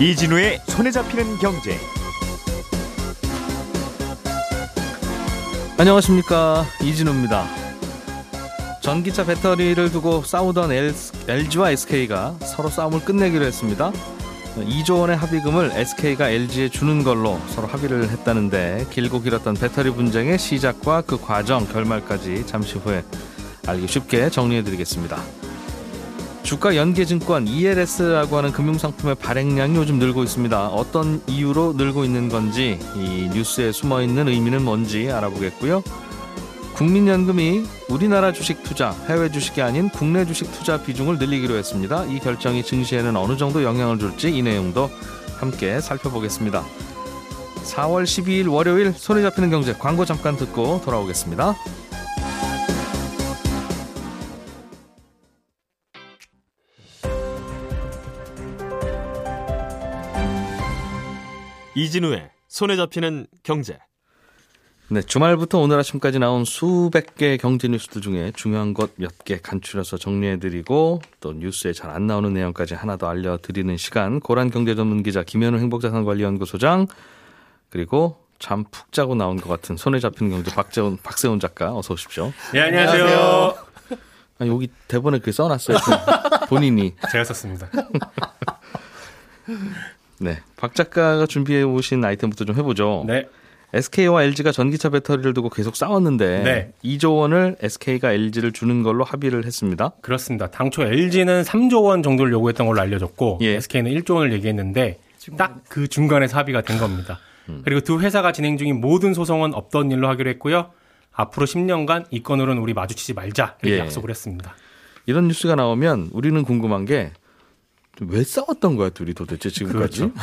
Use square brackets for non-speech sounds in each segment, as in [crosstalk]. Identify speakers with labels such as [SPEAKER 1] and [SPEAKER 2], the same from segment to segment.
[SPEAKER 1] 이진우의 손에 잡히는 경제.
[SPEAKER 2] 안녕하십니까 이진우입니다. 전기차 배터리를 두고 싸우던 LG와 SK가 서로 싸움을 끝내기로 했습니다. 2조 원의 합의금을 SK가 LG에 주는 걸로 서로 합의를 했다는데 길고 길었던 배터리 분쟁의 시작과 그 과정 결말까지 잠시 후에 알기 쉽게 정리해드리겠습니다. 주가 연계증권 ELS라고 하는 금융상품의 발행량이 요즘 늘고 있습니다. 어떤 이유로 늘고 있는 건지 이 뉴스에 숨어 있는 의미는 뭔지 알아보겠고요. 국민연금이 우리나라 주식 투자, 해외 주식이 아닌 국내 주식 투자 비중을 늘리기로 했습니다. 이 결정이 증시에는 어느 정도 영향을 줄지 이 내용도 함께 살펴보겠습니다. 4월 12일 월요일 손에 잡히는 경제 광고 잠깐 듣고 돌아오겠습니다.
[SPEAKER 3] 이진우의 손에 잡히는 경제.
[SPEAKER 2] 네, 주말부터 오늘 아침까지 나온 수백 개 경제 뉴스들 중에 중요한 것 몇 개 간추려서 정리해드리고 또 뉴스에 잘 안 나오는 내용까지 하나 더 알려드리는 시간 고란 경제 전문 기자 김현우 행복자산관리연구소장 그리고 잠 푹 자고 나온 것 같은 손에 잡히는 경제 박재훈 박세훈 작가 어서 오십시오.
[SPEAKER 4] 네 안녕하세요.
[SPEAKER 2] 아, 여기 대본에 그 써놨어요. 그 본인이.
[SPEAKER 4] 제가 썼습니다. [laughs]
[SPEAKER 2] 네, 박 작가가 준비해 오신 아이템부터 좀 해보죠.
[SPEAKER 4] 네.
[SPEAKER 2] SK와 LG가 전기차 배터리를 두고 계속 싸웠는데
[SPEAKER 4] 네.
[SPEAKER 2] 2조 원을 SK가 LG를 주는 걸로 합의를 했습니다.
[SPEAKER 4] 그렇습니다. 당초 LG는 3조 원 정도를 요구했던 걸로 알려졌고
[SPEAKER 2] 예.
[SPEAKER 4] SK는 1조 원을 얘기했는데 딱 그 중간에서 합의가 된 겁니다. 그리고 두 회사가 진행 중인 모든 소송은 없던 일로 하기로 했고요. 앞으로 10년간 이 건으로는 우리 마주치지 말자 이렇게
[SPEAKER 2] 예.
[SPEAKER 4] 약속을 했습니다.
[SPEAKER 2] 이런 뉴스가 나오면 우리는 궁금한 게 왜 싸웠던 거야 둘이 도대체 지금까지?
[SPEAKER 4] 그렇죠.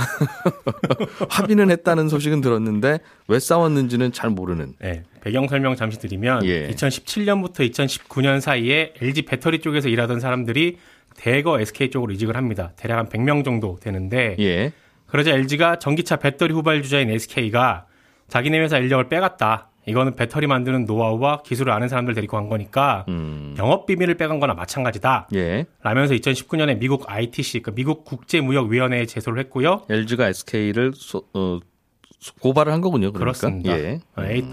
[SPEAKER 4] [laughs]
[SPEAKER 2] 합의는 했다는 소식은 들었는데 왜 싸웠는지는 잘 모르는.
[SPEAKER 4] 네, 배경 설명 잠시 드리면
[SPEAKER 2] 예.
[SPEAKER 4] 2017년부터 2019년 사이에 LG 배터리 쪽에서 일하던 사람들이 대거 SK 쪽으로 이직을 합니다. 대략 한 100명 정도 되는데
[SPEAKER 2] 예.
[SPEAKER 4] 그러자 LG가 전기차 배터리 후발 주자인 SK가 자기네 회사 인력을 빼갔다. 이거는 배터리 만드는 노하우와 기술을 아는 사람들 데리고 간 거니까
[SPEAKER 2] 음.
[SPEAKER 4] 영업 비밀을 빼간 거나 마찬가지다.
[SPEAKER 2] 예.
[SPEAKER 4] 라면서 2019년에 미국 ITC, 그 미국 국제무역위원회에 제소를 했고요.
[SPEAKER 2] LG가 SK를 소, 어, 소- 고발을 한 거군요. 그러니까.
[SPEAKER 4] 그렇습니다.
[SPEAKER 2] 예.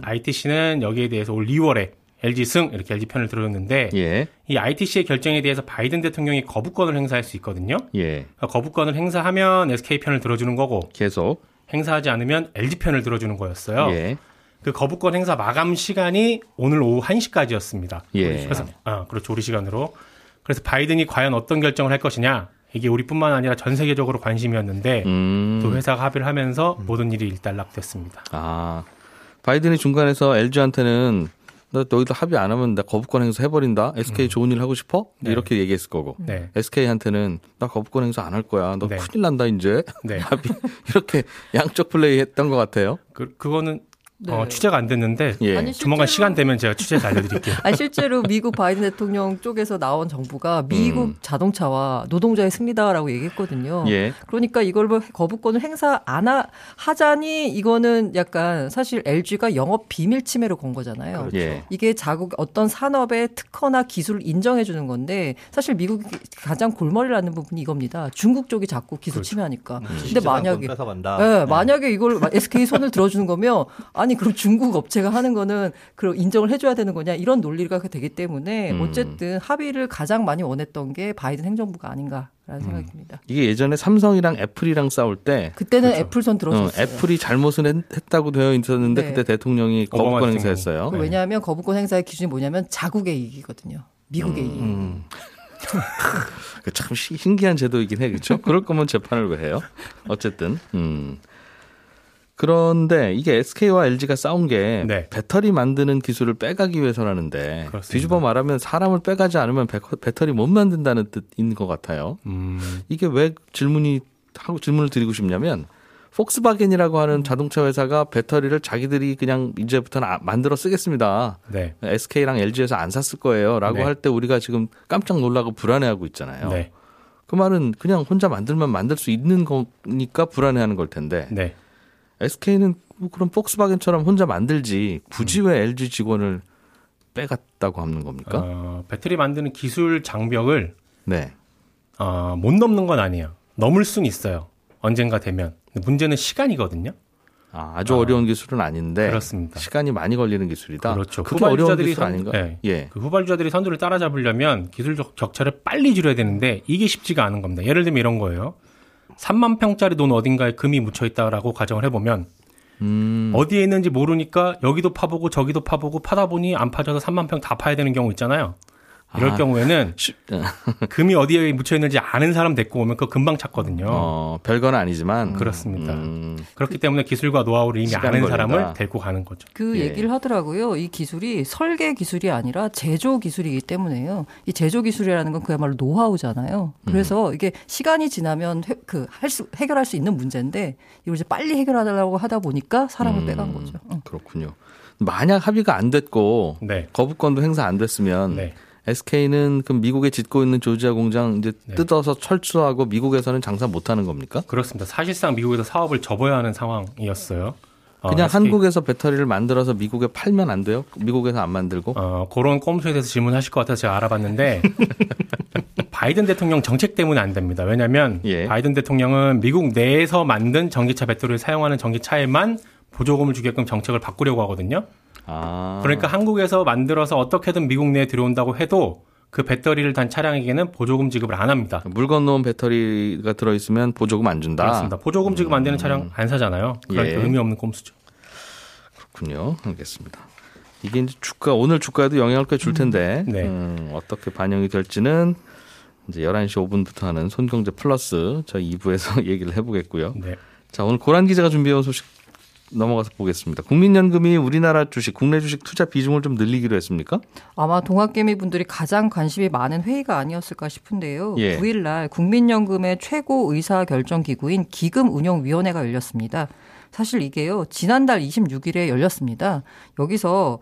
[SPEAKER 4] ITC는 여기에 대해서 올 2월에 LG 승 이렇게 LG 편을 들었는데
[SPEAKER 2] 예.
[SPEAKER 4] 이 ITC의 결정에 대해서 바이든 대통령이 거부권을 행사할 수 있거든요.
[SPEAKER 2] 예.
[SPEAKER 4] 그러니까 거부권을 행사하면 SK 편을 들어주는 거고
[SPEAKER 2] 계속.
[SPEAKER 4] 행사하지 않으면 LG 편을 들어주는 거였어요.
[SPEAKER 2] 예.
[SPEAKER 4] 그 거부권 행사 마감 시간이 오늘 오후 1시까지였습니다.
[SPEAKER 2] 예.
[SPEAKER 4] 그래서 아, 그렇죠. 우리 시간으로. 그래서 바이든이 과연 어떤 결정을 할 것이냐. 이게 우리뿐만 아니라 전 세계적으로 관심이었는데
[SPEAKER 2] 음.
[SPEAKER 4] 두 회사가 합의를 하면서 모든 일이 일단락됐습니다.
[SPEAKER 2] 아, 바이든이 중간에서 LG한테는 너 너희들 합의 안 하면 나 거부권 행사 해버린다. SK 좋은 일 하고 싶어?
[SPEAKER 4] 네.
[SPEAKER 2] 이렇게 얘기했을 거고.
[SPEAKER 4] 네.
[SPEAKER 2] SK한테는 나 거부권 행사 안 할 거야. 너
[SPEAKER 4] 네.
[SPEAKER 2] 큰일 난다 이제.
[SPEAKER 4] 네. [laughs]
[SPEAKER 2] 이렇게 양쪽 플레이 했던 것 같아요.
[SPEAKER 4] 그 그거는
[SPEAKER 5] 네.
[SPEAKER 4] 어, 취재가 안 됐는데
[SPEAKER 2] 예.
[SPEAKER 5] 아니,
[SPEAKER 4] 조만간 시간 되면 제가 취재해서 알려드릴게요. [laughs]
[SPEAKER 5] 아니 실제로 미국 바이든 대통령 쪽에서 나온 정부가 미국
[SPEAKER 2] 음.
[SPEAKER 5] 자동차와 노동자의 승리다라고 얘기했거든요.
[SPEAKER 2] 예.
[SPEAKER 5] 그러니까 이걸 뭐 거부권을 행사 안 하, 하자니 이거는 약간 사실 LG가 영업 비밀 침해로 건 거잖아요.
[SPEAKER 2] 예.
[SPEAKER 5] 이게 자국 어떤 산업의 특허나 기술을 인정해 주는 건데 사실 미국이 가장 골머리를 앓는 부분이 이겁니다. 중국 쪽이 자꾸 기술
[SPEAKER 4] 그렇죠.
[SPEAKER 5] 침해하니까.
[SPEAKER 4] 음.
[SPEAKER 5] 근데 만약에
[SPEAKER 6] 뺏어간다.
[SPEAKER 5] 네, 만약에 이걸 SK 손을 들어주는 거면 아니 그럼 중국 업체가 하는 거는 그 인정을 해줘야 되는 거냐 이런 논리가 되기 때문에
[SPEAKER 2] 음.
[SPEAKER 5] 어쨌든 합의를 가장 많이 원했던 게 바이든 행정부가 아닌가 라는
[SPEAKER 2] 음.
[SPEAKER 5] 생각이 듭니다.
[SPEAKER 2] 이게 예전에 삼성이랑 애플이랑 싸울 때
[SPEAKER 5] 그때는
[SPEAKER 4] 그렇죠.
[SPEAKER 5] 애플 손
[SPEAKER 2] 어,
[SPEAKER 5] 들어줬어요.
[SPEAKER 2] 애플이 잘못을 했, 했다고 되어 있었는데
[SPEAKER 5] 네.
[SPEAKER 2] 그때 대통령이 거부권. 행사했어요.
[SPEAKER 5] 그 왜냐하면 거부권 행사의 기준이 뭐냐면 자국의 이익이거든요. 미국의 이익.
[SPEAKER 2] 음. [laughs] 그참 시- 신기한 제도이긴 해, 그렇죠? 그럴 거면 재판을 왜 해요? 어쨌든, 음. 그런데 이게 SK와 LG가 싸운 게
[SPEAKER 4] 네.
[SPEAKER 2] 배터리 만드는 기술을 빼가기 위해서라는데
[SPEAKER 4] 그렇습니다.
[SPEAKER 2] 뒤집어 말하면 사람을 빼가지 않으면 배, 배터리 못 만든다는 뜻인 것 같아요.
[SPEAKER 4] 음,
[SPEAKER 2] 이게 왜 질문이 하고 질문을 드리고 싶냐면 폭스바겐이라고 하는 자동차 회사가 배터리를 자기들이 그냥 이제부터는 아- 만들어 쓰겠습니다.
[SPEAKER 4] 네.
[SPEAKER 2] SK랑 LG에서 안 샀을 거예요라고
[SPEAKER 4] 네.
[SPEAKER 2] 할때 우리가 지금 깜짝 놀라고 불안해하고 있잖아요.
[SPEAKER 4] 네.
[SPEAKER 2] 그 말은 그냥 혼자 만들면 만들 수 있는 거니까 불안해하는 걸 텐데
[SPEAKER 4] 네.
[SPEAKER 2] SK는 뭐 그럼 폭스바겐처럼 혼자 만들지 굳이
[SPEAKER 4] 음.
[SPEAKER 2] 왜 LG 직원을 빼갔다고 하는 겁니까?
[SPEAKER 4] 어, 배터리 만드는 기술 장벽을
[SPEAKER 2] 네.
[SPEAKER 4] 어, 못 넘는 건 아니에요. 넘을 수는 있어요. 언젠가 되면. 문제는 시간이거든요.
[SPEAKER 2] 아, 아주 어려운 기술은 아닌데
[SPEAKER 4] 그렇습니다.
[SPEAKER 2] 시간이 많이 걸리는 기술이다.
[SPEAKER 4] 그렇죠.
[SPEAKER 2] 그게 어려운
[SPEAKER 4] 후발주자들이
[SPEAKER 2] 기술
[SPEAKER 4] 선-
[SPEAKER 2] 아닌가?
[SPEAKER 4] 네.
[SPEAKER 2] 예.
[SPEAKER 4] 그 후발주자들이 선두를 따라잡으려면 기술적 격차를 빨리 줄여야 되는데 이게 쉽지가 않은 겁니다. 예를 들면 이런 거예요. 3만 평짜리 돈 어딘가에 금이 묻혀 있다라고 가정을 해보면
[SPEAKER 2] 음.
[SPEAKER 4] 어디에 있는지 모르니까 여기도 파보고 저기도 파보고 파다 보니 안 파져서 3만 평 다 파야 되는 경우 있잖아요. 이럴
[SPEAKER 2] 아.
[SPEAKER 4] 경우에는
[SPEAKER 2] 쉬- [laughs]
[SPEAKER 4] 금이 어디에 묻혀 있는지 아는 사람 데리고 오면 그거 금방 찾거든요.
[SPEAKER 2] 어, 별건 아니지만
[SPEAKER 4] 그렇습니다.
[SPEAKER 2] 음,
[SPEAKER 4] 그렇기 때문에 기술과 노하우를 이미 아는
[SPEAKER 2] 걸린다.
[SPEAKER 4] 사람을 데리고 가는 거죠.
[SPEAKER 5] 그
[SPEAKER 2] 예.
[SPEAKER 5] 얘기를 하더라고요. 이 기술이 설계 기술이 아니라 제조 기술이기 때문에요. 이 제조 기술이라는 건 그야말로 노하우잖아요. 그래서 이게 시간이 지나면 해, 그할 수, 해결할 수 있는 문제인데 이걸 이제 빨리 해결하려고 하다 보니까 사람을
[SPEAKER 2] 음.
[SPEAKER 5] 빼간 거죠. 응.
[SPEAKER 2] 그렇군요. 만약 합의가 안 됐고
[SPEAKER 4] 네.
[SPEAKER 2] 거부권도 행사 안 됐으면
[SPEAKER 4] 네.
[SPEAKER 2] SK는 그 미국에 짓고 있는 조지아 공장 이제
[SPEAKER 4] 네.
[SPEAKER 2] 뜯어서 철수하고 미국에서는 장사 못 하는 겁니까?
[SPEAKER 4] 그렇습니다. 사실상 미국에서 사업을 접어야 하는 상황이었어요. 어,
[SPEAKER 2] 그냥
[SPEAKER 4] SK
[SPEAKER 2] 한국에서 배터리를 만들어서 미국에 팔면 안 돼요? 미국에서 안 만들고?
[SPEAKER 4] 어, 그런 꼼수에 대해서 질문하실 것 같아서 제가 알아봤는데 [laughs] 바이든 대통령 정책 때문에 안 됩니다. 왜냐하면
[SPEAKER 2] 예.
[SPEAKER 4] 바이든 대통령은 미국 내에서 만든 전기차 배터리를 사용하는 전기차에만 보조금을 주게끔 정책을 바꾸려고 하거든요.
[SPEAKER 2] 아.
[SPEAKER 4] 그러니까 한국에서 만들어서 어떻게든 미국 내에 들어온다고 해도 그 배터리를 단 차량에게는 보조금 지급을 안 합니다.
[SPEAKER 2] 물 건너온 배터리가 들어있으면 보조금 안 준다.
[SPEAKER 4] 그렇습니다. 보조금 지급 안 되는 차량 안 사잖아요. 그러니까
[SPEAKER 2] 예.
[SPEAKER 4] 의미 없는 꼼수죠.
[SPEAKER 2] 그렇군요. 알겠습니다. 이게 이제 주가 오늘 주가에도 영향을 꽤 줄 텐데
[SPEAKER 4] 네.
[SPEAKER 2] 음, 어떻게 반영이 될지는 이제 11시 5분부터 하는 손경제 플러스 저희 2부에서 [laughs] 얘기를 해보겠고요.
[SPEAKER 4] 네.
[SPEAKER 2] 자 오늘 고란 기자가 준비해온 소식 넘어가서 보겠습니다. 국민연금이 우리나라 주식, 국내 주식 투자 비중을 좀 늘리기로 했습니까?
[SPEAKER 5] 아마 동학개미 분들이 가장 관심이 많은 회의가 아니었을까 싶은데요.
[SPEAKER 2] 예.
[SPEAKER 5] 9일날 국민연금의 최고 의사 결정 기구인 기금운용위원회가 열렸습니다. 사실 이게요 지난달 26일에 열렸습니다. 여기서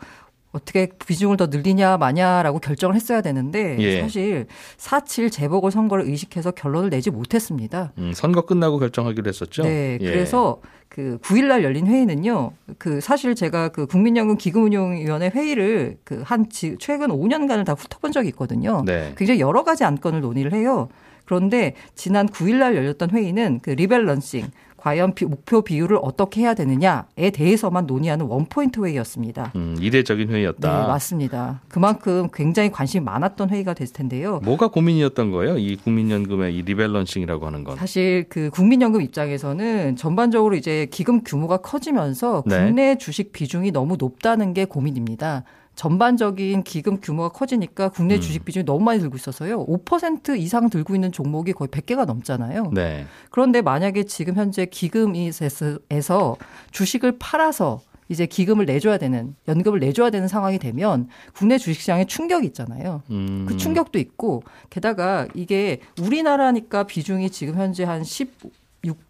[SPEAKER 5] 어떻게 비중을 더 늘리냐 마냐라고 결정을 했어야 되는데
[SPEAKER 2] 예.
[SPEAKER 5] 사실 4.7 재보궐 선거를 의식해서 결론을 내지 못했습니다.
[SPEAKER 2] 음, 선거 끝나고 결정하기로 했었죠.
[SPEAKER 5] 네,
[SPEAKER 2] 예.
[SPEAKER 5] 그래서 그 9일 날 열린 회의는요. 그 사실 제가 그 국민연금 기금운용위원회 회의를 그 한 최근 5년간을 다 훑어본 적이 있거든요.
[SPEAKER 2] 네.
[SPEAKER 5] 굉장히 여러 가지 안건을 논의를 해요. 그런데 지난 9일 날 열렸던 회의는 그 리밸런싱 과연 비- 목표 비율을 어떻게 해야 되느냐에 대해서만 논의하는 원포인트 회의였습니다.
[SPEAKER 2] 음, 이례적인
[SPEAKER 5] 네,
[SPEAKER 2] 회의였다.
[SPEAKER 5] 맞습니다. 그만큼 굉장히 관심이 많았던 회의가 됐을 텐데요.
[SPEAKER 2] 뭐가 고민이었던 거예요? 이 국민연금의 이 rebalancing이라고 하는 건.
[SPEAKER 5] 사실 그 국민연금 입장에서는 전반적으로 이제 기금 규모가 커지면서
[SPEAKER 2] 네.
[SPEAKER 5] 국내 주식 비중이 너무 높다는 게 고민입니다. 전반적인 기금 규모가 커지니까 국내
[SPEAKER 2] 음.
[SPEAKER 5] 주식 비중이 너무 많이 들고 있어서요. 5% 이상 들고 있는 종목이 거의 100개가 넘잖아요.
[SPEAKER 2] 네.
[SPEAKER 5] 그런데 만약에 지금 현재 기금에서 주식을 팔아서 이제 기금을 내줘야 되는 연금을 내줘야 되는 상황이 되면 국내 주식시장에 충격이 있잖아요.
[SPEAKER 2] 음,
[SPEAKER 5] 그 충격도 있고 게다가 이게 우리나라니까 비중이 지금 현재 한 16,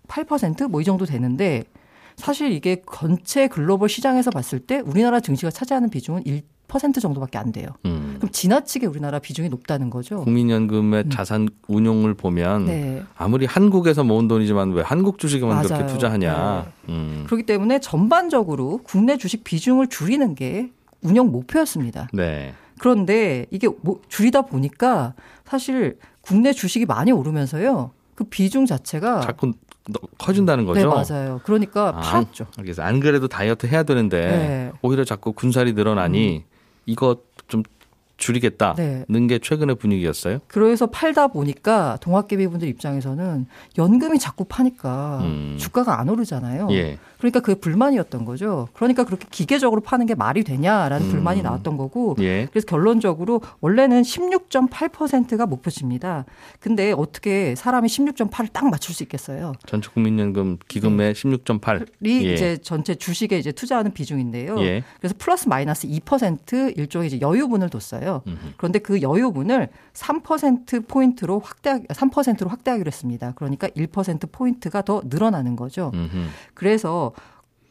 [SPEAKER 5] 8%뭐 이 정도 되는데 사실 이게 전체 글로벌 시장에서 봤을 때 우리나라 증시가 차지하는 비중은 1% 정도밖에 안 돼요.
[SPEAKER 2] 음.
[SPEAKER 5] 그럼 지나치게 우리나라 비중이 높다는 거죠.
[SPEAKER 2] 국민연금의 자산 운용을 보면
[SPEAKER 5] 음. 네.
[SPEAKER 2] 아무리 한국에서 모은 돈이지만 왜 한국 주식에만 그렇게
[SPEAKER 5] 맞아요.
[SPEAKER 2] 투자하냐.
[SPEAKER 5] 네.
[SPEAKER 2] 음.
[SPEAKER 5] 그렇기 때문에 전반적으로 국내 주식 비중을 줄이는 게 운영 목표였습니다.
[SPEAKER 2] 네.
[SPEAKER 5] 그런데 이게 뭐 줄이다 보니까 사실 국내 주식이 많이 오르면서요. 그 비중 자체가
[SPEAKER 2] 자꾸 너- 커진다는 거죠.
[SPEAKER 5] 네, 맞아요. 그러니까
[SPEAKER 2] 아,
[SPEAKER 5] 팔았죠.
[SPEAKER 2] 알겠어. 안 그래도 다이어트 해야 되는데
[SPEAKER 5] 네.
[SPEAKER 2] 오히려 자꾸 군살이 늘어나니 이거 좀 줄이겠다는
[SPEAKER 5] 네.
[SPEAKER 2] 게 최근의 분위기였어요.
[SPEAKER 5] 그래서 팔다 보니까 동학개미분들 입장에서는 연금이 자꾸 파니까
[SPEAKER 2] 음.
[SPEAKER 5] 주가가 안 오르잖아요.
[SPEAKER 2] 예.
[SPEAKER 5] 그러니까 그게 불만이었던 거죠. 그러니까 그렇게 기계적으로 파는 게 말이 되냐라는
[SPEAKER 2] 음.
[SPEAKER 5] 불만이 나왔던 거고
[SPEAKER 2] 예.
[SPEAKER 5] 그래서 결론적으로 원래는 16.8%가 목표치입니다. 근데 어떻게 사람이 16.8을 딱 맞출 수 있겠어요?
[SPEAKER 2] 전체 국민연금 기금의 16.8.
[SPEAKER 5] 이
[SPEAKER 2] 예.
[SPEAKER 5] 이제 전체 주식에 이제 투자하는 비중인데요.
[SPEAKER 2] 예.
[SPEAKER 5] 그래서 플러스 마이너스 2% 일종의 이제 여유분을 뒀어요.
[SPEAKER 2] 음흠.
[SPEAKER 5] 그런데 그 여유분을 3% 포인트로 확대 3%로 확대하기로 했습니다. 그러니까 1% 포인트가 더 늘어나는 거죠. 그래서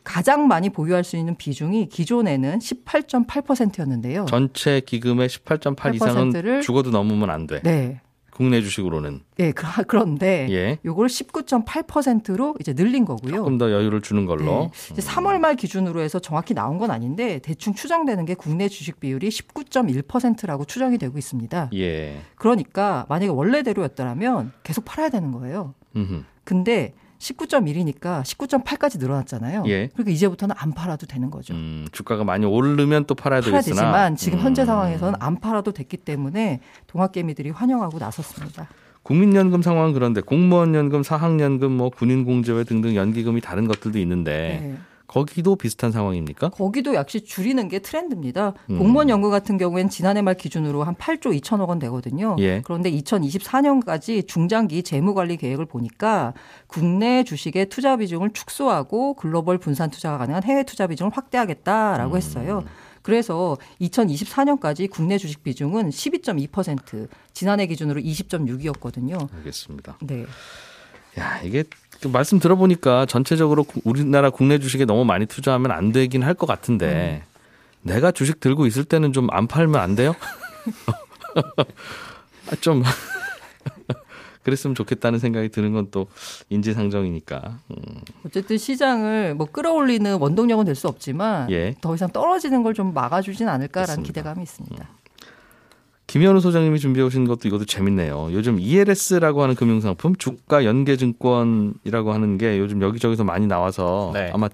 [SPEAKER 5] 가장 많이 보유할 수 있는 비중이 기존에는 18.8%였는데요.
[SPEAKER 2] 전체 기금의 18.8 이상은
[SPEAKER 5] 8%를
[SPEAKER 2] 죽어도 넘으면 안 돼.
[SPEAKER 5] 네.
[SPEAKER 2] 국내 주식으로는.
[SPEAKER 5] 네, 그- 그런데
[SPEAKER 2] 예.
[SPEAKER 5] 요걸 19.8%로 이제 늘린 거고요.
[SPEAKER 2] 조금 더 여유를 주는 걸로.
[SPEAKER 5] 네. 이제 3월 말 기준으로 해서 정확히 나온 건 아닌데 대충 추정되는 게 국내 주식 비율이 19.1%라고 추정이 되고 있습니다.
[SPEAKER 2] 예.
[SPEAKER 5] 그러니까 만약에 원래대로였더라면 계속 팔아야 되는 거예요.
[SPEAKER 2] 음흠.
[SPEAKER 5] 근데 19.1이니까 19.8까지 늘어났잖아요.
[SPEAKER 2] 예.
[SPEAKER 5] 그러니까 이제부터는 안 팔아도 되는 거죠.
[SPEAKER 2] 음, 주가가 많이 오르면 또 팔아야
[SPEAKER 5] 팔아야
[SPEAKER 2] 되겠으나
[SPEAKER 5] 되지만 지금 현재
[SPEAKER 2] 음.
[SPEAKER 5] 상황에서는 안 팔아도 됐기 때문에 동학개미들이 환영하고 나섰습니다.
[SPEAKER 2] 국민연금 상황은 그런데 공무원연금, 사학연금, 뭐 군인공제회 등등 연기금이 다른 것들도 있는데
[SPEAKER 5] 네.
[SPEAKER 2] 거기도 비슷한 상황입니까?
[SPEAKER 5] 거기도 역시 줄이는 게 트렌드입니다.
[SPEAKER 2] 음.
[SPEAKER 5] 공무원 연금 같은 경우에는 지난해 말 기준으로 한 8조 2천억 원 되거든요.
[SPEAKER 2] 예.
[SPEAKER 5] 그런데 2024년까지 중장기 재무 관리 계획을 보니까 국내 주식의 투자 비중을 축소하고 글로벌 분산 투자가 가능한 해외 투자 비중을 확대하겠다라고 했어요. 그래서 2024년까지 국내 주식 비중은 12.2%, 지난해 기준으로 20.6이었거든요.
[SPEAKER 2] 알겠습니다.
[SPEAKER 5] 네.
[SPEAKER 2] 야, 이게 그 말씀 들어보니까 전체적으로 구- 우리나라 국내 주식에 너무 많이 투자하면 안 되긴 할 것 같은데 내가 주식 들고 있을 때는 좀 안 팔면 안 돼요? [laughs] 아, 좀 [laughs] 그랬으면 좋겠다는 생각이 드는 건 또 인지상정이니까. 음,
[SPEAKER 5] 어쨌든 시장을 뭐 끌어올리는 원동력은 될 수 없지만
[SPEAKER 2] 예.
[SPEAKER 5] 더 이상 떨어지는 걸 좀 막아주진 않을까라는
[SPEAKER 2] 그렇습니다.
[SPEAKER 5] 기대감이 있습니다.
[SPEAKER 2] 김현우 소장님이 준비해 오신 것도 이것도 재밌네요. 요즘 ELS라고 하는 금융상품, 주가 연계증권이라고 하는 게 요즘 여기저기서 많이 나와서
[SPEAKER 6] 네.
[SPEAKER 2] 아마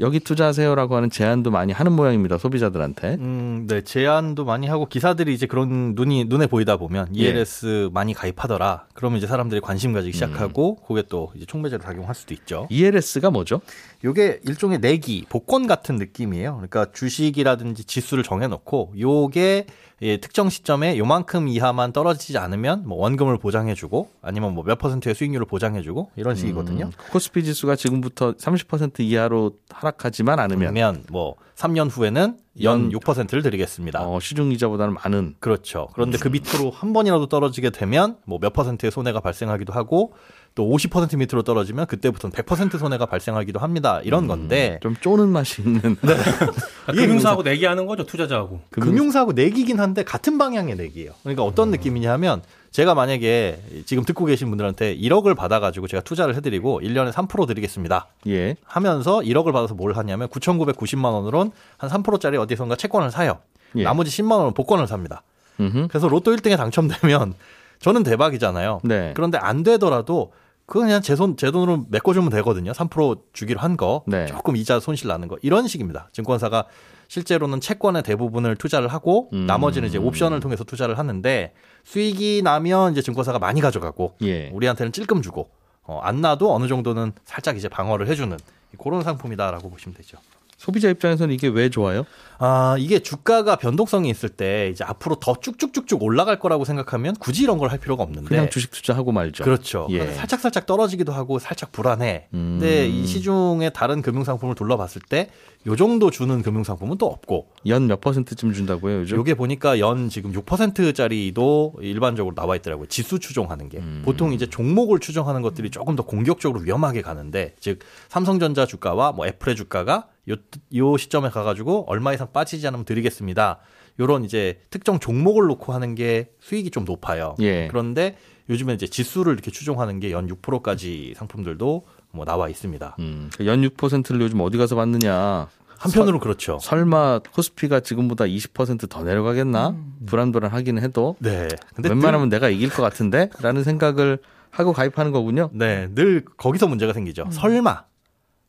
[SPEAKER 2] 여기 투자하세요라고 하는 제안도 많이 하는 모양입니다. 소비자들한테.
[SPEAKER 6] 음, 네, 제안도 많이 하고 기사들이 이제 그런 눈이 눈에 보이다 보면
[SPEAKER 2] 예.
[SPEAKER 6] ELS 많이 가입하더라. 그러면 이제 사람들이 관심 가지기
[SPEAKER 2] 음.
[SPEAKER 6] 시작하고 그게 또 이제 총매제로 작용할 수도 있죠.
[SPEAKER 2] ELS가 뭐죠?
[SPEAKER 6] 요게 일종의 내기, 복권 같은 느낌이에요. 그러니까 주식이라든지 지수를 정해놓고 요게 예, 특정 시점에 요만큼 이하만 떨어지지 않으면 뭐 원금을 보장해주고 아니면 뭐 몇 퍼센트의 수익률을 보장해주고 이런 식이거든요.
[SPEAKER 2] 음, 코스피 지수가 지금부터 30% 이하로 하락하지만
[SPEAKER 6] 않으면 뭐 3년 후에는
[SPEAKER 2] 연연
[SPEAKER 6] 6%를 드리겠습니다.
[SPEAKER 2] 어, 시중 이자보다는 많은
[SPEAKER 6] 그렇죠. 그런데 그 밑으로 한 번이라도 떨어지게 되면 뭐 몇 퍼센트의 손해가 발생하기도 하고 또 50% 밑으로 떨어지면 그때부터는 100% 손해가 발생하기도 합니다. 이런 건데
[SPEAKER 2] 좀 쪼는 맛이 있는 [laughs]
[SPEAKER 4] 아, 금융사하고 내기하는 거죠 투자자하고.
[SPEAKER 6] 금융사하고 내기긴 한데 같은 방향의 내기예요. 그러니까 어떤 느낌이냐면 제가 만약에 지금 듣고 계신 분들한테 1억을 받아가지고 제가 투자를 해드리고 1년에 3% 드리겠습니다.
[SPEAKER 2] 예.
[SPEAKER 6] 하면서 1억을 받아서 뭘 하냐면 9,990만 원으로는 한 3%짜리 어디선가 채권을 사요.
[SPEAKER 2] 예.
[SPEAKER 6] 나머지 10만 원은 복권을 삽니다.
[SPEAKER 2] 음흠.
[SPEAKER 6] 그래서 로또 1등에 당첨되면 저는 대박이잖아요.
[SPEAKER 2] 네.
[SPEAKER 6] 그런데 안 되더라도 그건 그냥 제 손, 제 돈으로 메꿔주면 되거든요. 3% 주기로 한 거.
[SPEAKER 2] 네.
[SPEAKER 6] 조금 이자 손실 나는 거. 이런 식입니다. 증권사가 실제로는 채권의 대부분을 투자를 하고
[SPEAKER 2] 음.
[SPEAKER 6] 나머지는 이제 옵션을 통해서 투자를 하는데 수익이 나면 이제 증권사가 많이 가져가고
[SPEAKER 2] 예.
[SPEAKER 6] 우리한테는 찔끔 주고 어, 안 나도 어느 정도는 살짝 이제 방어를 해주는 그런 상품이다라고 보시면 되죠.
[SPEAKER 2] 소비자 입장에서는 이게 왜 좋아요?
[SPEAKER 6] 아, 이게 주가가 변동성이 있을 때 이제 앞으로 더 쭉쭉쭉쭉 올라갈 거라고 생각하면 굳이 이런 걸 할 필요가 없는데.
[SPEAKER 2] 그냥 주식 투자하고 말죠.
[SPEAKER 6] 그렇죠.
[SPEAKER 2] 예.
[SPEAKER 6] 살짝 살짝 떨어지기도 하고 살짝 불안해.
[SPEAKER 2] 음.
[SPEAKER 6] 근데 이 시중의 다른 금융 상품을 둘러봤을 때 요 정도 주는 금융 상품은 또 없고.
[SPEAKER 2] 연 몇 퍼센트쯤 준다고요, 요즘?
[SPEAKER 6] 요게 보니까 연 지금 6%짜리도 일반적으로 나와 있더라고요. 지수 추종하는 게.
[SPEAKER 2] 음.
[SPEAKER 6] 보통 이제 종목을 추정하는 것들이 조금 더 공격적으로 위험하게 가는데 즉 삼성전자 주가와 뭐 애플의 주가가 요, 요 시점에 가가지고 얼마 이상 빠지지 않으면 드리겠습니다. 요런 이제 특정 종목을 놓고 하는 게 수익이 좀 높아요.
[SPEAKER 2] 예.
[SPEAKER 6] 그런데 요즘에 이제 지수를 이렇게 추종하는 게 연 6%까지 상품들도 뭐 나와 있습니다.
[SPEAKER 2] 음, 연 6%를 요즘 어디 가서 받느냐?
[SPEAKER 6] 한편으로 그렇죠.
[SPEAKER 2] 설마 코스피가 지금보다 20%더 내려가겠나? 불안불안하긴 해도
[SPEAKER 6] 네. 근데
[SPEAKER 2] 웬만하면 내가 이길 것 같은데? 라는 생각을 하고 가입하는 거군요.
[SPEAKER 6] 네, 늘 거기서 문제가 생기죠. 설마,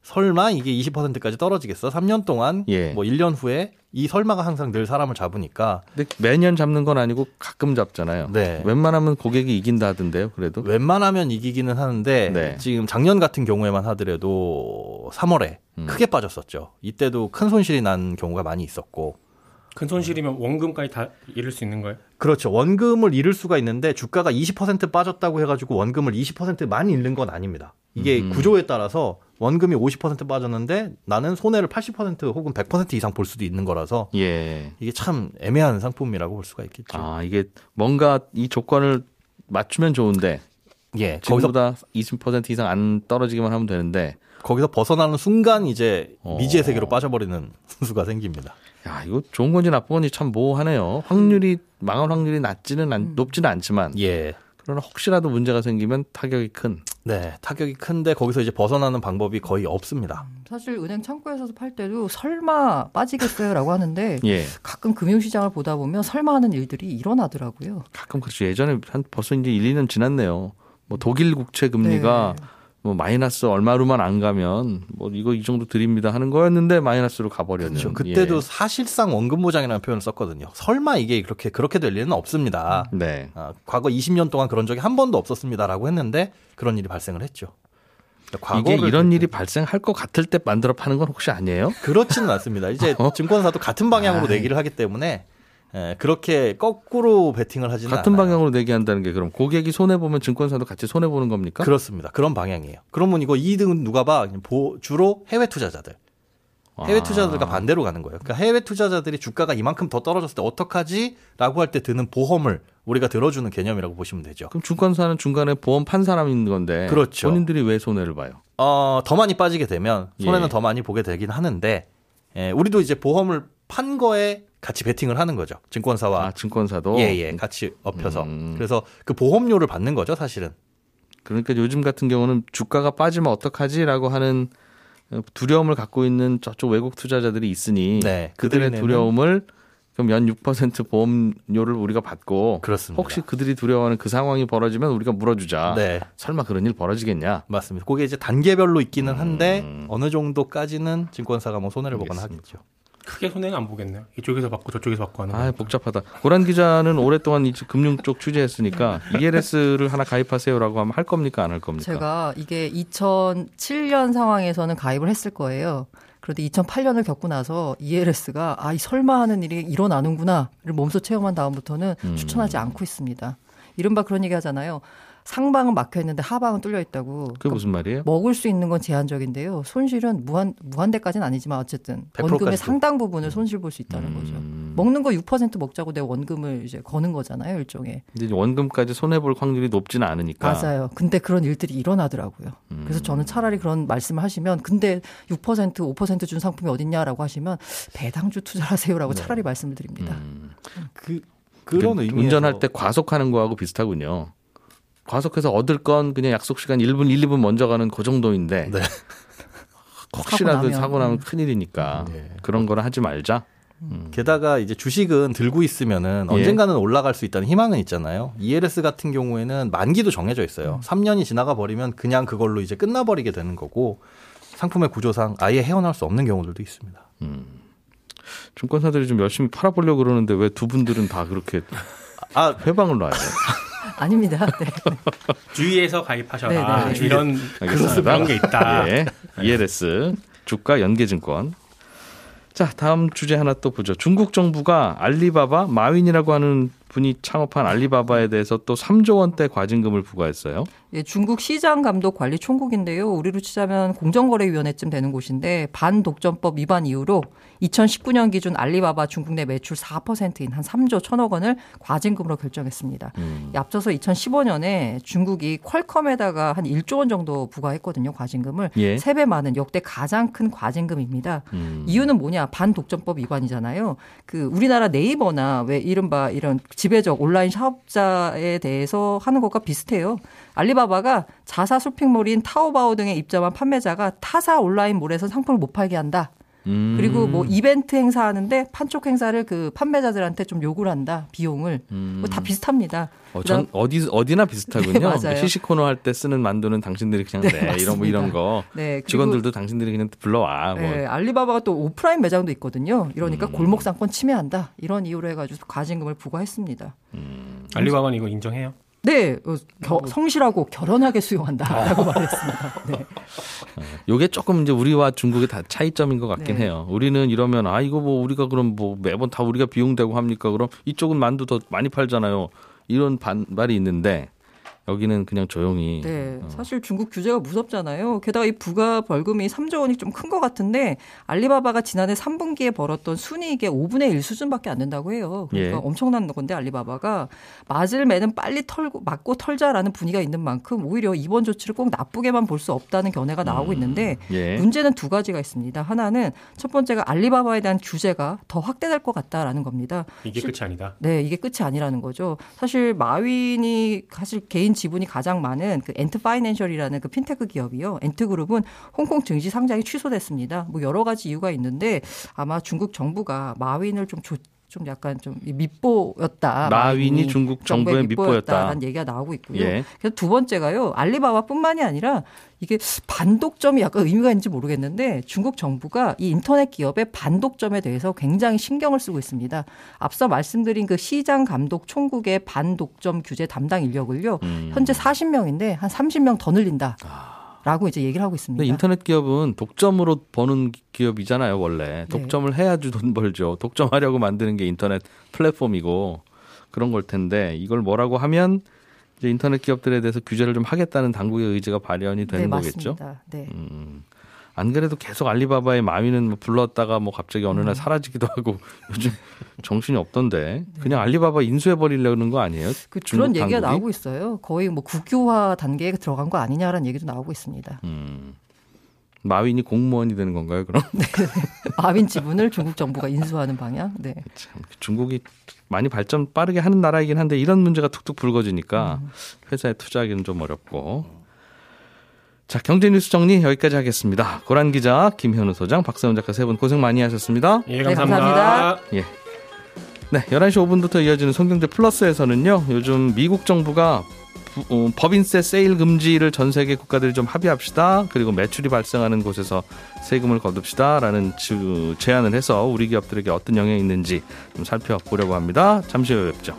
[SPEAKER 6] 설마 이게 20%까지 떨어지겠어? 3년 동안,
[SPEAKER 2] 예.
[SPEAKER 6] 뭐 1년 후에 이 설마가 항상 늘 사람을 잡으니까
[SPEAKER 2] 근데 매년 잡는 건 아니고 가끔 잡잖아요.
[SPEAKER 6] 네.
[SPEAKER 2] 웬만하면 고객이 이긴다 하던데요, 그래도.
[SPEAKER 6] 웬만하면 이기기는 하는데
[SPEAKER 2] 네.
[SPEAKER 6] 지금 작년 같은 경우에만 하더라도 3월에
[SPEAKER 2] 음.
[SPEAKER 6] 크게 빠졌었죠. 이때도 큰 손실이 난 경우가 많이 있었고.
[SPEAKER 4] 큰 손실이면 원금까지 다 잃을 수 있는 거예요?
[SPEAKER 6] 그렇죠. 원금을 잃을 수가 있는데 주가가 20% 빠졌다고 해가지고 원금을 20% 많이 잃는 건 아닙니다. 이게
[SPEAKER 2] 음.
[SPEAKER 6] 구조에 따라서 원금이 50% 빠졌는데 나는 손해를 80% 혹은 100% 이상 볼 수도 있는 거라서
[SPEAKER 2] 예.
[SPEAKER 6] 이게 참 애매한 상품이라고 볼 수가 있겠죠.
[SPEAKER 2] 아, 이게 뭔가 이 조건을 맞추면 좋은데
[SPEAKER 6] 예, 거기서
[SPEAKER 2] 지금보다 20% 이상 안 떨어지기만 하면 되는데
[SPEAKER 6] 거기서 벗어나는 순간 이제
[SPEAKER 2] 어.
[SPEAKER 6] 미지의 세계로 빠져버리는 순수가 생깁니다.
[SPEAKER 2] 야, 이거 좋은 건지 나쁜 건지 참 모호하네요. 확률이 망할 확률이 낮지는 않, 높지는 않지만
[SPEAKER 6] 예.
[SPEAKER 2] 그러나 혹시라도 문제가 생기면 타격이 큰.
[SPEAKER 6] 네, 타격이 큰데 거기서 이제 벗어나는 방법이 거의 없습니다.
[SPEAKER 5] 사실 은행 창구에서 팔 때도 설마 빠지겠어요라고 하는데 [laughs]
[SPEAKER 2] 예.
[SPEAKER 5] 가끔 금융시장을 보다 보면 설마 하는 일들이 일어나더라고요.
[SPEAKER 2] 가끔 그렇죠. 예전에 한 벌써 이제 1, 2년 지났네요. 뭐 독일 국채 금리가
[SPEAKER 5] 네.
[SPEAKER 2] 뭐 마이너스 얼마로만 안 가면 뭐 이거 이 정도 드립니다 하는 거였는데 마이너스로 가버렸는.
[SPEAKER 6] 그렇죠. 그때도
[SPEAKER 2] 예.
[SPEAKER 6] 사실상 원금 보장이라는 표현을 썼거든요. 설마 이게 그렇게 그렇게 될 일은 없습니다.
[SPEAKER 2] 네.
[SPEAKER 6] 아, 과거 20년 동안 그런 적이 한 번도 없었습니다라고 했는데 그런 일이 발생을 했죠. 그러니까
[SPEAKER 2] 이게 이런 일이 발생할 것 같을 때 만들어 파는 건 혹시 아니에요?
[SPEAKER 6] 그렇지는 않습니다. 이제 [laughs] 증권사도 같은 방향으로
[SPEAKER 2] 어? 아이.
[SPEAKER 6] 내기를 하기 때문에 예, 그렇게 거꾸로 베팅을 하지는
[SPEAKER 2] 같은
[SPEAKER 6] 않아요.
[SPEAKER 2] 방향으로 내기한다는 게 그럼 고객이 손해 보면 증권사도 같이 손해 보는 겁니까?
[SPEAKER 6] 그렇습니다. 그런 방향이에요. 그러면 이거 이득은 누가 봐? 주로 해외 투자자들. 해외
[SPEAKER 2] 아.
[SPEAKER 6] 투자자들과 반대로 가는 거예요. 그러니까 해외 투자자들이 주가가 이만큼 더 떨어졌을 때 어떡하지?라고 할 때 드는 보험을 우리가 들어주는 개념이라고 보시면 되죠.
[SPEAKER 2] 그럼 증권사는 중간에 보험 판 있는 건데
[SPEAKER 6] 그렇죠.
[SPEAKER 2] 본인들이 왜 손해를 봐요?
[SPEAKER 6] 어, 더 많이 빠지게 되면 손해는
[SPEAKER 2] 예.
[SPEAKER 6] 더 많이 보게 되긴 하는데 예, 우리도 이제 보험을 판 거에 같이 베팅을 하는 거죠. 증권사와
[SPEAKER 2] 아 증권사도
[SPEAKER 6] 예, 예, 같이 엎혀서.
[SPEAKER 2] 음.
[SPEAKER 6] 그래서 그 보험료를 받는 거죠, 사실은.
[SPEAKER 2] 그러니까 요즘 같은 경우는 주가가 빠지면 어떡하지라고 하는 두려움을 갖고 있는 저쪽 외국 투자자들이 있으니
[SPEAKER 6] 네,
[SPEAKER 2] 그들의 두려움을 그럼 연 6% 보험료를 우리가 받고
[SPEAKER 6] 그렇습니다.
[SPEAKER 2] 혹시 그들이 두려워하는 그 상황이 벌어지면 우리가 물어주자.
[SPEAKER 6] 네,
[SPEAKER 2] 설마 그런 일 벌어지겠냐?
[SPEAKER 6] 맞습니다. 그게 이제 단계별로 있기는 한데
[SPEAKER 2] 음.
[SPEAKER 6] 어느 정도까지는 증권사가 뭐 손해를 보거나 하겠죠.
[SPEAKER 4] 크게 손해는 안 보겠네요. 이쪽에서 받고 저쪽에서 받고 하는
[SPEAKER 2] 아
[SPEAKER 4] 거.
[SPEAKER 2] 복잡하다. 고란 기자는 오랫동안 이 금융 쪽 취재했으니까 ELS를 하나 가입하세요라고 하면 할 겁니까 안 할 겁니까?
[SPEAKER 5] 제가 이게 2007년 상황에서는 가입을 했을 거예요. 그런데 2008년을 겪고 나서 ELS가 아, 이 설마 하는 일이 일어나는구나를 몸소 체험한 다음부터는
[SPEAKER 2] 음.
[SPEAKER 5] 추천하지 않고 있습니다. 이른바 그런 얘기 하잖아요. 상방은 막혀 있는데 하방은 뚫려 있다고.
[SPEAKER 2] 그게 무슨 말이에요?
[SPEAKER 5] 먹을 수 있는 건 제한적인데요. 손실은 무한 무한대까지는 아니지만 어쨌든
[SPEAKER 6] 100%
[SPEAKER 5] 원금의. 상당 부분을 손실 볼 수 있다는 거죠.
[SPEAKER 2] 음.
[SPEAKER 5] 먹는 거 6% 먹자고 내 원금을 이제 거는 거잖아요, 일종의.
[SPEAKER 2] 근데 원금까지 손해 볼 확률이 높지는 않으니까.
[SPEAKER 5] 맞아요. 근데 그런 일들이 일어나더라고요.
[SPEAKER 2] 음.
[SPEAKER 5] 그래서 저는 차라리 그런 말씀을 하시면 근데 6% 5%준 상품이 어딨냐라고 하시면 배당주 투자를 하세요라고 차라리 말씀을 드립니다.
[SPEAKER 2] 네. 음.
[SPEAKER 6] 그 그런
[SPEAKER 2] 그
[SPEAKER 6] 의미에서
[SPEAKER 2] 운전할 때 과속하는 거하고 비슷하군요. 과속해서 얻을 건 그냥 약속 시간 1분, 1, 2분 먼저 가는 그 정도인데
[SPEAKER 6] 네. [laughs]
[SPEAKER 2] 혹시라도
[SPEAKER 5] 사고 나면.
[SPEAKER 2] 사고 나면 큰일이니까
[SPEAKER 6] 네.
[SPEAKER 2] 그런 거는 하지 말자.
[SPEAKER 6] 게다가 이제 주식은 들고 있으면은
[SPEAKER 2] 예.
[SPEAKER 6] 언젠가는 올라갈 수 있다는 희망은 있잖아요. ELS 같은 경우에는 만기도 정해져 있어요. 3년이 지나가 버리면 그냥 그걸로 이제 끝나버리게 되는 거고 상품의 구조상 아예 헤어날 수 없는 경우들도 있습니다.
[SPEAKER 2] 증권사들이 좀 열심히 팔아보려고 그러는데 왜 두 분들은 다 그렇게
[SPEAKER 6] 아, [laughs]
[SPEAKER 2] 회방을 놔요? [laughs]
[SPEAKER 5] 아닙니다. 네.
[SPEAKER 4] 주의해서 가입하셔라.
[SPEAKER 5] 네, 네, 네.
[SPEAKER 4] 이런
[SPEAKER 2] 알겠습니다.
[SPEAKER 4] 그런 게 있다.
[SPEAKER 2] 예. ELS 주가 연계증권. 자, 다음 주제 하나 또 보죠. 중국 정부가 알리바바 마윈이라고 하는 분이 창업한 알리바바에 대해서 또 3조 원대 과징금을 부과했어요.
[SPEAKER 5] 예, 중국 시장 감독 관리 총국인데요. 우리로 치자면 공정거래위원회쯤 되는 곳인데 반독점법 위반 이후로 2019년 기준 알리바바 중국 내 매출 4%인 한 3조 1천억 원을 과징금으로 결정했습니다.
[SPEAKER 2] 음.
[SPEAKER 5] 이 앞서서 2015년에 중국이 퀄컴에다가 한 1조 원 정도 부과했거든요. 과징금을.
[SPEAKER 2] 예.
[SPEAKER 5] 세배 많은 역대 가장 큰 과징금입니다.
[SPEAKER 2] 음.
[SPEAKER 5] 이유는 뭐냐? 반독점법 위반이잖아요. 그 우리나라 네이버나 왜 이른바 이런 지배적 온라인 사업자에 대해서 하는 것과 비슷해요. 알리바바가 자사 쇼핑몰인 타오바오 등에 입점한 판매자가 타사 온라인몰에서 상품을 못 팔게 한다.
[SPEAKER 2] 음.
[SPEAKER 5] 그리고 뭐 이벤트 행사하는데 판촉 행사를 그 판매자들한테 좀 요구를 한다. 비용을.
[SPEAKER 2] 음.
[SPEAKER 5] 뭐 다 비슷합니다.
[SPEAKER 2] 어, 전 어디 어디나 비슷하군요. [laughs]
[SPEAKER 5] 네.
[SPEAKER 2] 시시 코너 할 때 쓰는 만두는 당신들이 그냥
[SPEAKER 5] 네,
[SPEAKER 2] 내 이런 뭐 이런 거
[SPEAKER 5] 네. 그리고
[SPEAKER 2] 직원들도 당신들이 그냥 불러와 뭐.
[SPEAKER 5] 네, 알리바바가 또 오프라인 매장도 있거든요. 이러니까
[SPEAKER 2] 음.
[SPEAKER 5] 골목 상권 침해한다. 이런 이유로 해가지고 과징금을 부과했습니다.
[SPEAKER 4] 알리바바는 이거 인정해요?
[SPEAKER 5] 네, 어, 겨- 성실하고 결연하게 수용한다라고 말했습니다. 네.
[SPEAKER 2] 요게 조금 이제 우리와 중국의 다 차이점인 것 같긴
[SPEAKER 5] 네.
[SPEAKER 2] 해요. 우리는 이러면 아 이거 뭐 우리가 그럼 뭐 매번 다 우리가 비용 대고 합니까? 그럼 이쪽은 만두 더 많이 팔잖아요. 이런 반발이 있는데 여기는 그냥 조용히
[SPEAKER 5] 네,
[SPEAKER 2] 어.
[SPEAKER 5] 사실 중국 규제가 무섭잖아요. 게다가 이 부가 벌금이 3조 원이 좀 큰 것 같은데 알리바바가 지난해 3분기에 벌었던 순이익의 5분의 1 수준밖에 안 된다고 해요. 그러니까
[SPEAKER 2] 예.
[SPEAKER 5] 엄청난 건데 알리바바가 맞을 매는 빨리 털고 맞고 털자라는 분위기가 있는 만큼 오히려 이번 조치를 꼭 나쁘게만 볼 수 없다는 견해가 나오고 있는데
[SPEAKER 2] 예.
[SPEAKER 5] 문제는 두 가지가 있습니다. 하나는 첫 번째가 알리바바에 대한 규제가 더 확대될 것 같다라는 겁니다.
[SPEAKER 4] 이게 끝이 아니다.
[SPEAKER 5] 네, 이게 끝이 아니라는 거죠. 사실 마윈이 사실 개인 지분이 가장 많은 그 앤트 파이낸셜이라는 그 핀테크 기업이요. 앤트 그룹은 홍콩 증시 상장이 취소됐습니다. 뭐 여러 가지 이유가 있는데 아마 중국 정부가 마윈을 좀 조, 좀 약간 좀 밑보였다.
[SPEAKER 2] 마윈이 중국 정부의 밑보였다.
[SPEAKER 5] 밑보였다라는 얘기가 나오고 있고요.
[SPEAKER 2] 예.
[SPEAKER 5] 그래서 두 번째가요. 알리바바뿐만이 아니라 이게 반독점이 약간 의미가 있는지 모르겠는데 중국 정부가 이 인터넷 기업의 반독점에 대해서 굉장히 신경을 쓰고 있습니다. 앞서 말씀드린 그 시장 감독 총국의 반독점 규제 담당 인력을요.
[SPEAKER 2] 음.
[SPEAKER 5] 현재 40명인데 한 30명 더 늘린다. 라고 이제 얘기를 하고 있습니다.
[SPEAKER 2] 인터넷 기업은 독점으로 버는 기업이잖아요, 원래.
[SPEAKER 5] 네.
[SPEAKER 2] 독점을 해야지 돈 벌죠. 독점하려고 만드는 게 인터넷 플랫폼이고 그런 걸 텐데 이걸 뭐라고 하면 이제 인터넷 기업들에 대해서 규제를 좀 하겠다는 당국의 의지가 발현이 되는
[SPEAKER 5] 네,
[SPEAKER 2] 거겠죠.
[SPEAKER 5] 맞습니다. 네.
[SPEAKER 2] 음. 안 그래도 계속 알리바바의 마윈은 뭐 불렀다가 뭐 갑자기 어느
[SPEAKER 5] 음.
[SPEAKER 2] 날 사라지기도 하고 [laughs] 요즘 정신이 없던데 그냥 알리바바 인수해 버리려는 거 아니에요?
[SPEAKER 5] 네. 그 그런 얘기가
[SPEAKER 2] 당국이?
[SPEAKER 5] 나오고 있어요. 거의 뭐 국유화 단계에 들어간 거 아니냐라는 얘기도 나오고 있습니다.
[SPEAKER 2] 음. 마윈이 공무원이 되는 건가요? 그럼 [laughs]
[SPEAKER 5] 마윈 지분을 중국 정부가 인수하는 방향. 네.
[SPEAKER 2] 참, 중국이 많이 발전 빠르게 하는 나라이긴 한데 이런 문제가 툭툭 불거지니까
[SPEAKER 5] 음.
[SPEAKER 2] 회사에 투자하기는 좀 어렵고. 자 경제 뉴스 정리 여기까지 하겠습니다. 고란 기자, 김현우 소장, 박세훈 작가 세 분 고생 많이 하셨습니다.
[SPEAKER 4] 예,
[SPEAKER 5] 네,
[SPEAKER 4] 감사합니다.
[SPEAKER 5] 감사합니다.
[SPEAKER 2] 네, 11시 5분부터 이어지는 송경제 플러스에서는요. 요즘 미국 정부가 부- 어, 법인세 세일 금지를 전 세계 국가들이 좀 합의합시다. 그리고 매출이 발생하는 곳에서 세금을 거둡시다라는 주- 제안을 해서 우리 기업들에게 어떤 영향이 있는지 좀 살펴보려고 합니다. 잠시 후에 뵙죠.